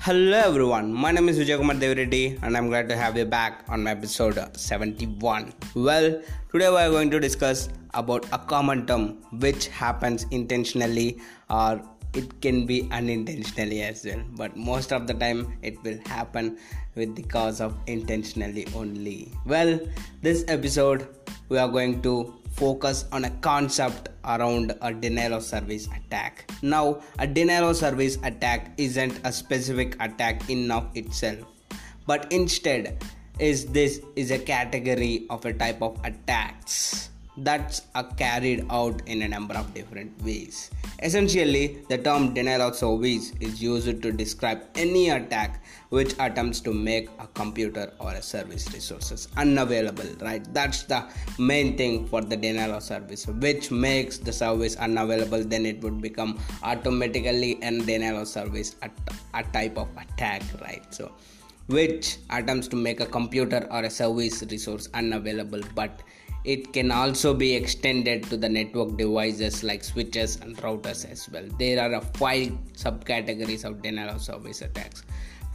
Hello everyone, my name is Vijay Kumar Devireddy and I'm glad to have you back on my episode 71. Well, today we are going to discuss about a common term which happens intentionally or it can be unintentionally as well. But most of the time it will happen with the cause of intentionally only. Well this episode we are going to focus on a concept around a denial of service attack. Now, a denial of service attack isn't a specific attack in of itself, but instead is this is a category of a type of attacks that's are carried out in a number of different ways. Essentially, the term denial of service is used to describe any attack which attempts to make a computer or a service resources unavailable, right? That's the main thing for the denial of service, which makes the service unavailable, then it would become automatically a denial of service, a, a type of attack, right? So, which attempts to make a computer or a service resource unavailable but it can also be extended to the network devices like switches and routers as well. There are five subcategories of denial of service attacks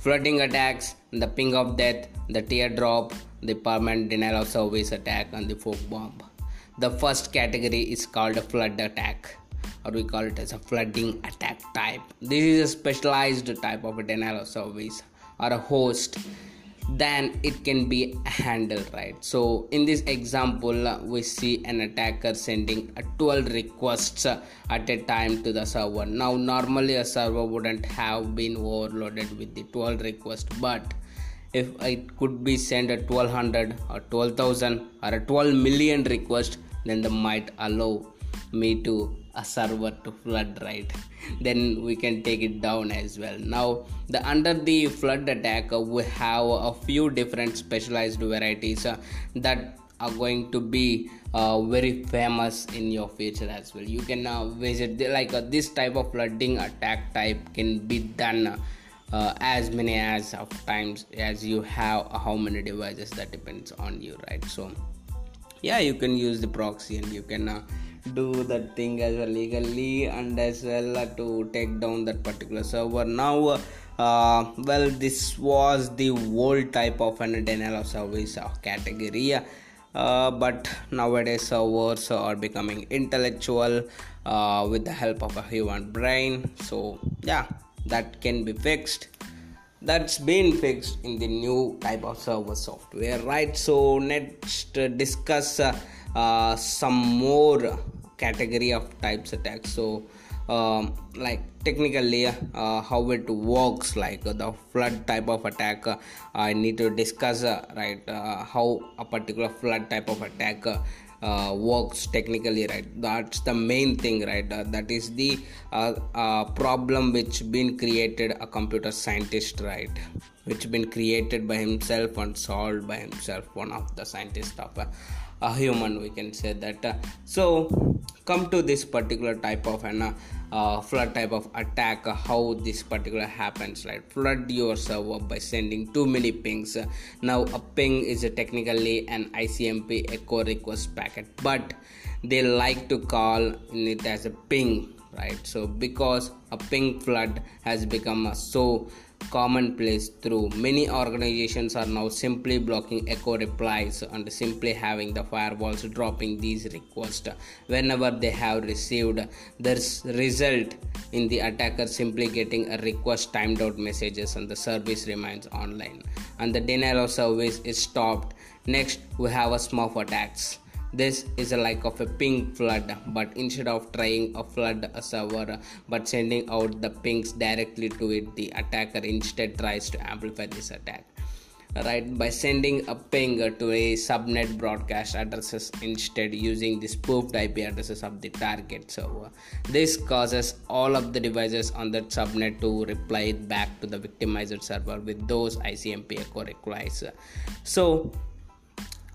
flooding attacks, the ping of death, the teardrop, the permanent denial of service attack, and the fork bomb. The first category is called a flood attack, or we call it as a flooding attack type. This is a specialized type of denial of service or a host then it can be handled right? So in this example we see an attacker sending a 12 requests at a time to the server. Now normally a server wouldn't have been overloaded with the 12 requests but if it could be sent a 1200 or 12000 or a 12 million request then they might allow me to a server to flood right? Then we can take it down as well. Now the under the flood attack uh, we have a few different specialized varieties uh, that are going to be uh, very famous in your future as well. You can uh, visit the, like uh, this type of flooding attack type can be done uh, as many as of times as you have how many devices that depends on you right? So yeah you can use the proxy and you can do that thing as well legally and as well uh, to take down that particular server. Now uh, well this was the old type of an denial of service uh, category uh, but nowadays servers are becoming intellectual uh, with the help of a human brain. So yeah that can be fixed. That's been fixed in the new type of server software right? So next uh, discuss uh, uh, some more category of types attacks so um, like technically uh, how it works like uh, the flood type of attack uh, i need to discuss uh, right uh, how a particular flood type of attack uh, works technically right. That's the main thing right that is the problem which been created a computer scientist right which been created by himself and solved by himself one of the scientists of a human we can say that. Uh, so come to this particular type of an uh, uh, flood type of attack uh, how this particular happens right? Flood your server by sending too many pings. Now a ping is technically an icmp echo request packet but they like to call it as a ping right? So because a ping flood has become so commonplace through many organizations are now simply blocking echo replies and simply having the firewalls dropping these requests. Whenever they have received this result in the attacker simply getting a request timed out messages and the service remains online. And the denial of service is stopped. Next we have a smurf attacks this is like of a ping flood but instead of trying a flood a server but sending out the pings directly to it the attacker instead tries to amplify this attack. Right by sending a ping to a subnet broadcast addresses instead using the spoofed ip addresses of the target server. This causes all of the devices on that subnet to reply back to the victimized server with those icmp echo requests so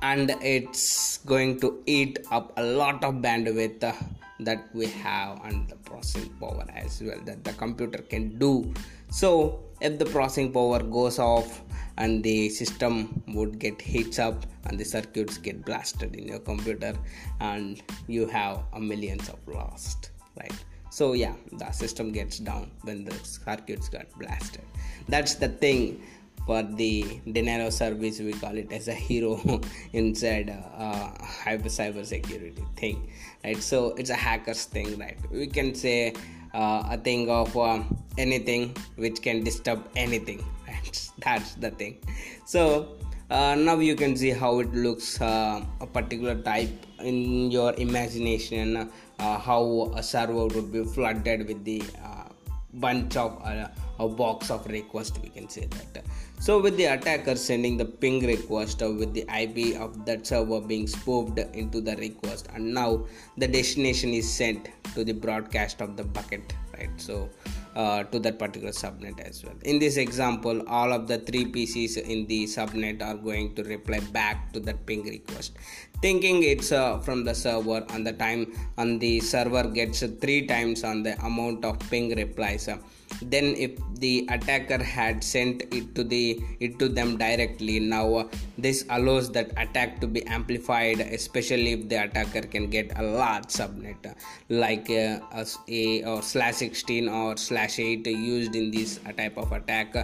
and it's going to eat up a lot of bandwidth uh, that we have and the processing power as well that the computer can do. So if the processing power goes off and the system would get heats up and the circuits get blasted in your computer and you have a millions of lost right? So yeah the system gets down when the circuits got blasted. That's the thing for the of service we call it as a hero inside uh, hyper cyber security thing right? So it's a hackers thing right? We can say uh, a thing of uh, anything which can disturb anything right? that's the thing. So uh, now you can see how it looks uh, a particular type in your imagination uh, how a server would be flooded with the uh, bunch of uh, a box of request we can say that. So with the attacker sending the ping request with the ip of that server being spoofed into the request and now the destination is sent to the broadcast of the bucket right? So uh, to that particular subnet as well. In this example all of the three pcs in the subnet are going to reply back to that ping request thinking it's uh, from the server and the time and the server gets three times on the amount of ping replies uh, then if the attacker had sent it to the it to them directly now uh, this allows that attack to be amplified especially if the attacker can get a large subnet uh, like uh, a, a, or slash 16 or slash 8 used in this type of attack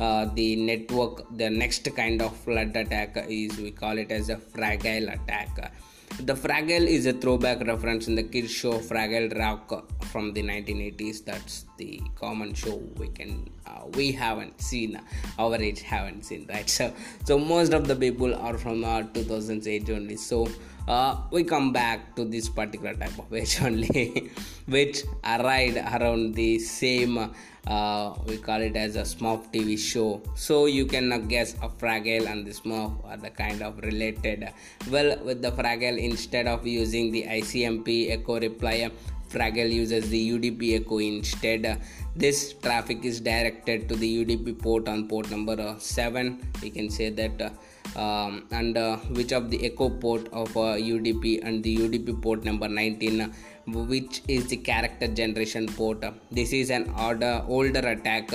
uh, the network the next kind of flood attack is we call it as a Fraggle attack the Fraggle is a throwback reference in the kids show Fraggle Rock from the 1980s. That's the common show we can uh, we haven't seen, our age haven't seen, right? So so most of the people are from uh, 2000s age only. So uh, we come back to this particular type of age only, which arrived around the same uh, we call it as a Smurf TV show. So you can uh, guess a Fraggle and the Smurf are the kind of related. Well, with the Fraggle, instead of using the ICMP echo reply, Fraggle uses the UDP echo instead. This traffic is directed to the UDP port on port number uh, 7. We can say that. Uh, um, and uh, which of the echo port of uh, UDP and the UDP port number 19 which is the character generation port? This is an order, older attack.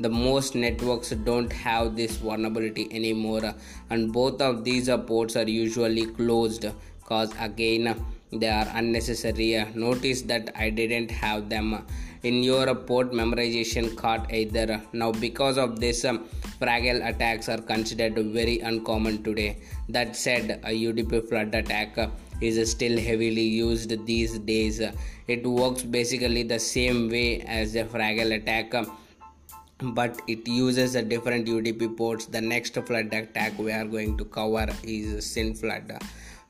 The most networks don't have this vulnerability anymore. And both of these ports are usually closed cause again they are unnecessary. Notice that i didn't have them. In your port memorization card either. Now because of this um, Fraggle attacks are considered very uncommon today that said a udp flood attack is still heavily used these days. It works basically the same way as a Fraggle attack but it uses a different UDP ports. The next flood attack we are going to cover is SYNFlood.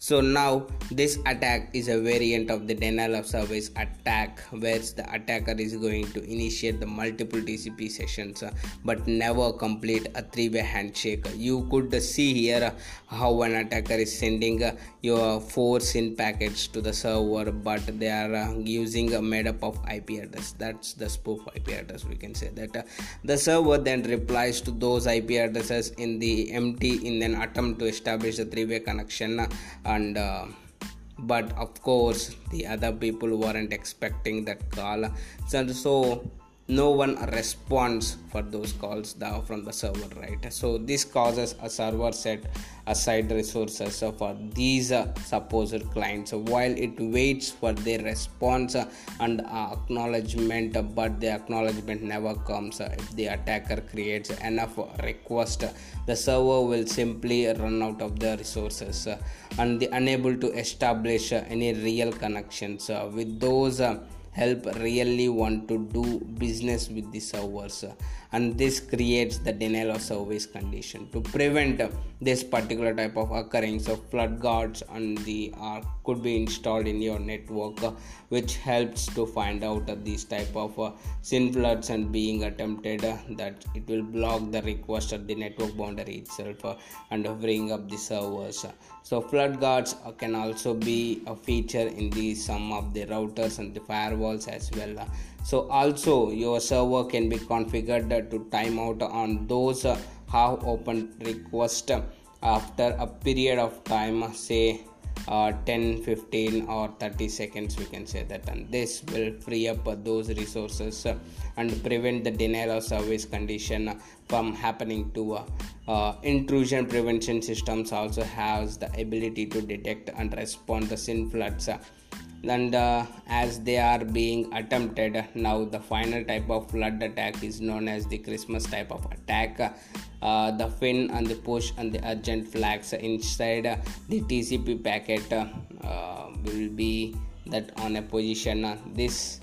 So now this attack is a variant of the denial of service attack where the attacker is going to initiate the multiple TCP sessions uh, but never complete a three-way handshake. You could see here how an attacker is sending uh, your four SYN packets to the server but they are uh, using a made up of IP address. That's the spoof IP address we can say that. The server then replies to those IP addresses in the empty in an attempt to establish a three-way connection and uh, but of course the other people weren't expecting that call. So, so no one responds for those calls from the server right? So this causes a server set aside resources. For these uh, supposed clients while it waits for their response and acknowledgement but the acknowledgement never comes. If the attacker creates enough request the server will simply run out of the resources and be unable to establish any real connections with those help really want to do business with the servers. And this creates the denial of service condition. To prevent this particular type of occurrence of flood guards and the uh, could be installed in your network which helps to find out these type of uh, SYN floods and being attempted uh, that it will block the request at the network boundary itself uh, and bring up the servers so flood guards uh, can also be a feature in the some of the routers and the firewalls as well uh. so also your server can be configured uh, to timeout on those have open request after a period of time say uh, 10 15 or 30 seconds we can say that. And this will free up those resources and prevent the denial of service condition from happening to uh, intrusion prevention systems also has the ability to detect and respond the SYN floods. And uh, as they are being attempted now the final type of flood attack is known as the christmas type of attack. Uh, the fin and the push and the urgent flags inside the tcp packet uh, will be that on a position. This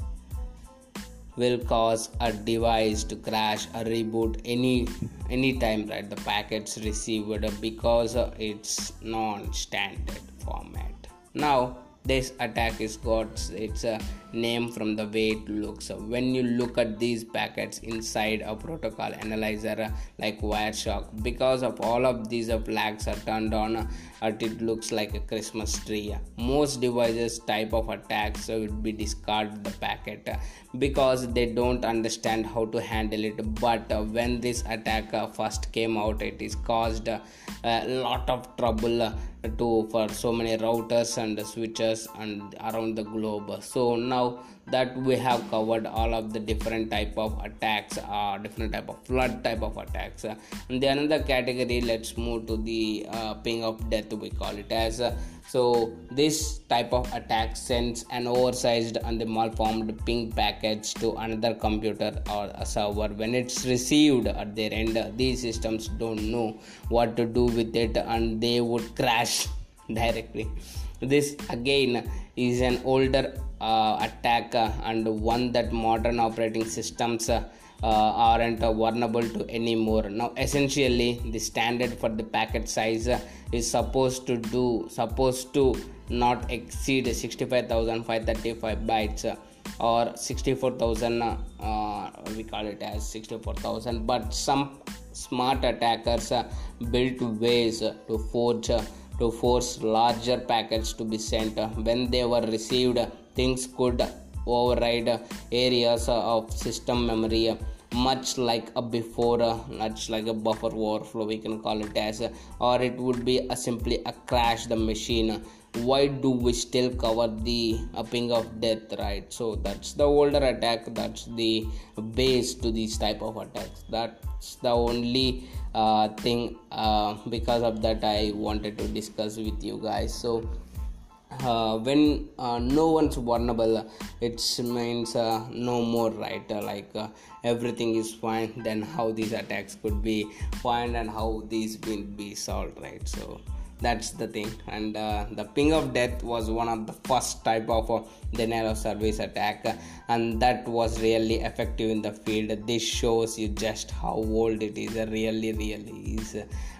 will cause a device to crash or reboot any anytime right? The packets received because it's non-standard format. Now this attack is got its a name from the way it looks. When you look at these packets inside a protocol analyzer like wireshark because of all of these flags are turned on uh, it looks like a christmas tree. Most devices type of attacks would be discard the packet because they don't understand how to handle it. But uh, when this attack uh, first came out it is caused a lot of trouble to for so many routers and switches and around the globe. So now that we have covered all of the different type of attacks uh, different type of flood type of attacks. Uh, and the another category let's move to the uh, ping of death we call it as. Uh, so this type of attack sends an oversized and the malformed ping package to another computer or a server. When it's received at their end these systems don't know what to do with it and they would crash directly this again is an older uh, attack uh, and one that modern operating systems uh, uh, aren't vulnerable to anymore. Now essentially the standard for the packet size is supposed to do supposed to not exceed 65535 bytes or 64000 uh, we call it as 64000 but some smart attackers uh, built ways to forge to force larger packets to be sent. When they were received things could override areas of system memory much like a before much like a buffer overflow we can call it as or it would be a simply a crash the machine. Why do we still cover the upping of death right? So that's the older attack that's the base to these type of attacks. That's the only uh, thing uh, because of that i wanted to discuss with you guys. So uh, when uh, no one's vulnerable it means uh, no more right? Uh, like everything is fine then how these attacks could be fine and how these will be solved right? So that's the thing. And uh, the ping of death was one of the first type of uh, denial of service attack. And that was really effective in the field. This shows you just how old it is really really is.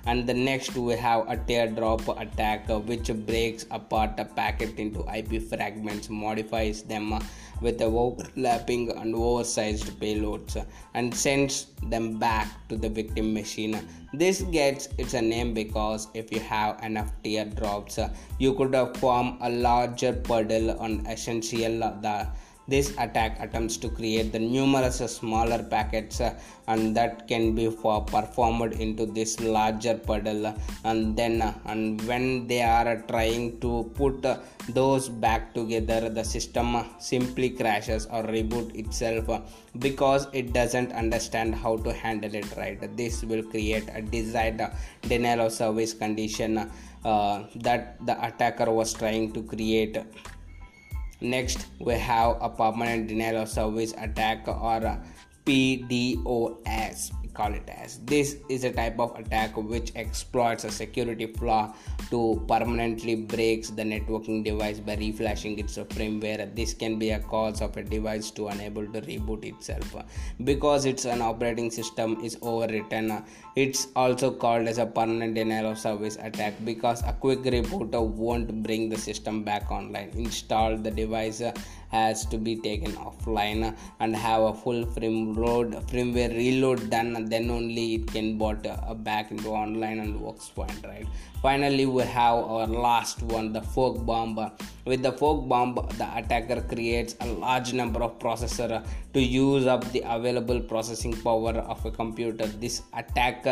And the next we have a teardrop attack which breaks apart a packet into ip fragments modifies them with overlapping and oversized payloads and sends them back to the victim machine. This gets its name because if you have enough teardrops, you could form a larger puddle on essential the this attack attempts to create the numerous smaller packets uh, and that can be performed into this larger puddle and then uh, and when they are trying to put uh, those back together the system simply crashes or reboot itself because it doesn't understand how to handle it right? This will create a desired denial of service condition uh, that the attacker was trying to create Next, we have a permanent denial of service attack or PDOS call it as. This is a type of attack which exploits a security flaw to permanently breaks the networking device by reflashing its firmware. This can be a cause of a device to unable to reboot itself because it's an operating system is overwritten. It's also called as a permanent denial of service attack because a quick reboot won't bring the system back online. Install the device has to be taken offline and have a full frame load firmware reload done then only it can brought uh, back into online and works fine right? Finally we have our last one the fork bomb. With the fork bomb the attacker creates a large number of processor to use up the available processing power of a computer. This attack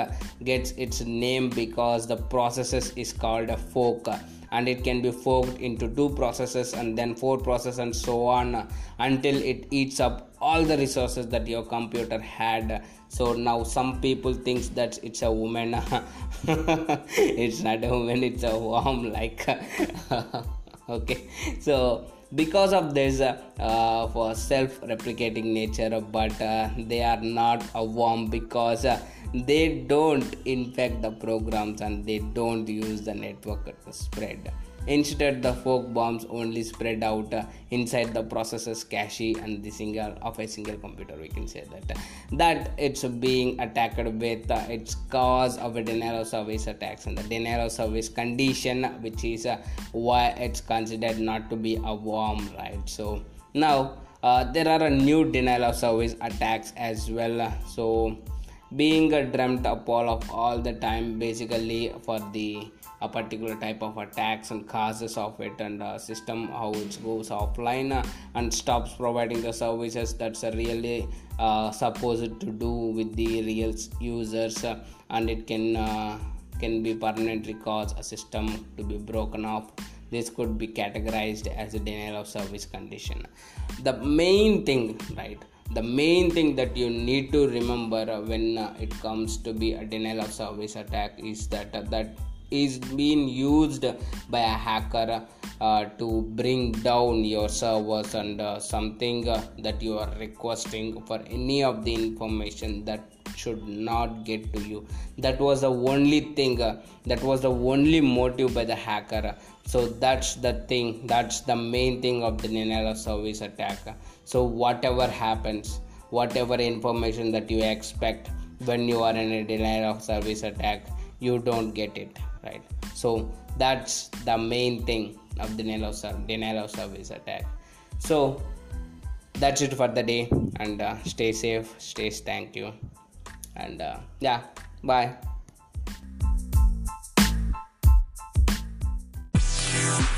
gets its name because the processes is called a fork and it can be forked into two processes and then four processes and so on until it eats up all the resources that your computer had. So now some people thinks that it's a woman. It's not a woman it's a worm like. Okay. So because of this uh, for self-replicating nature but uh, they are not a worm because uh, they don't infect the programs and they don't use the network to spread Instead, the fork bombs only spread out uh, inside the processor's cache and the single of a single computer. We can say that that it's being attacked with uh, its cause of a denial of service attacks and the denial of service condition, which is uh, why it's considered not to be a worm, right? So now uh, there are a new denial of service attacks as well. So being a dreamt up all of all the time basically for the a particular type of attacks and causes of it and uh, system how it goes offline uh, and stops providing the services that's uh, really supposed to do with the real users uh, and it can uh, can be permanently cause a system to be broken off. This could be categorized as a denial of service condition. The main thing right the main thing that you need to remember when it comes to be a denial of service attack is that that is being used by a hacker uh, to bring down your servers and uh, something uh, that you are requesting for any of the information that should not get to you. That was the only thing uh, that was the only motive by the hacker so that's the thing that's the main thing of the denial of service attack. So whatever happens whatever information that you expect when you are in a denial of service attack you don't get it right? So that's the main thing of denial denial of service attack. So that's it for the day and uh, stay safe stay thank you. And uh, yeah bye Peace.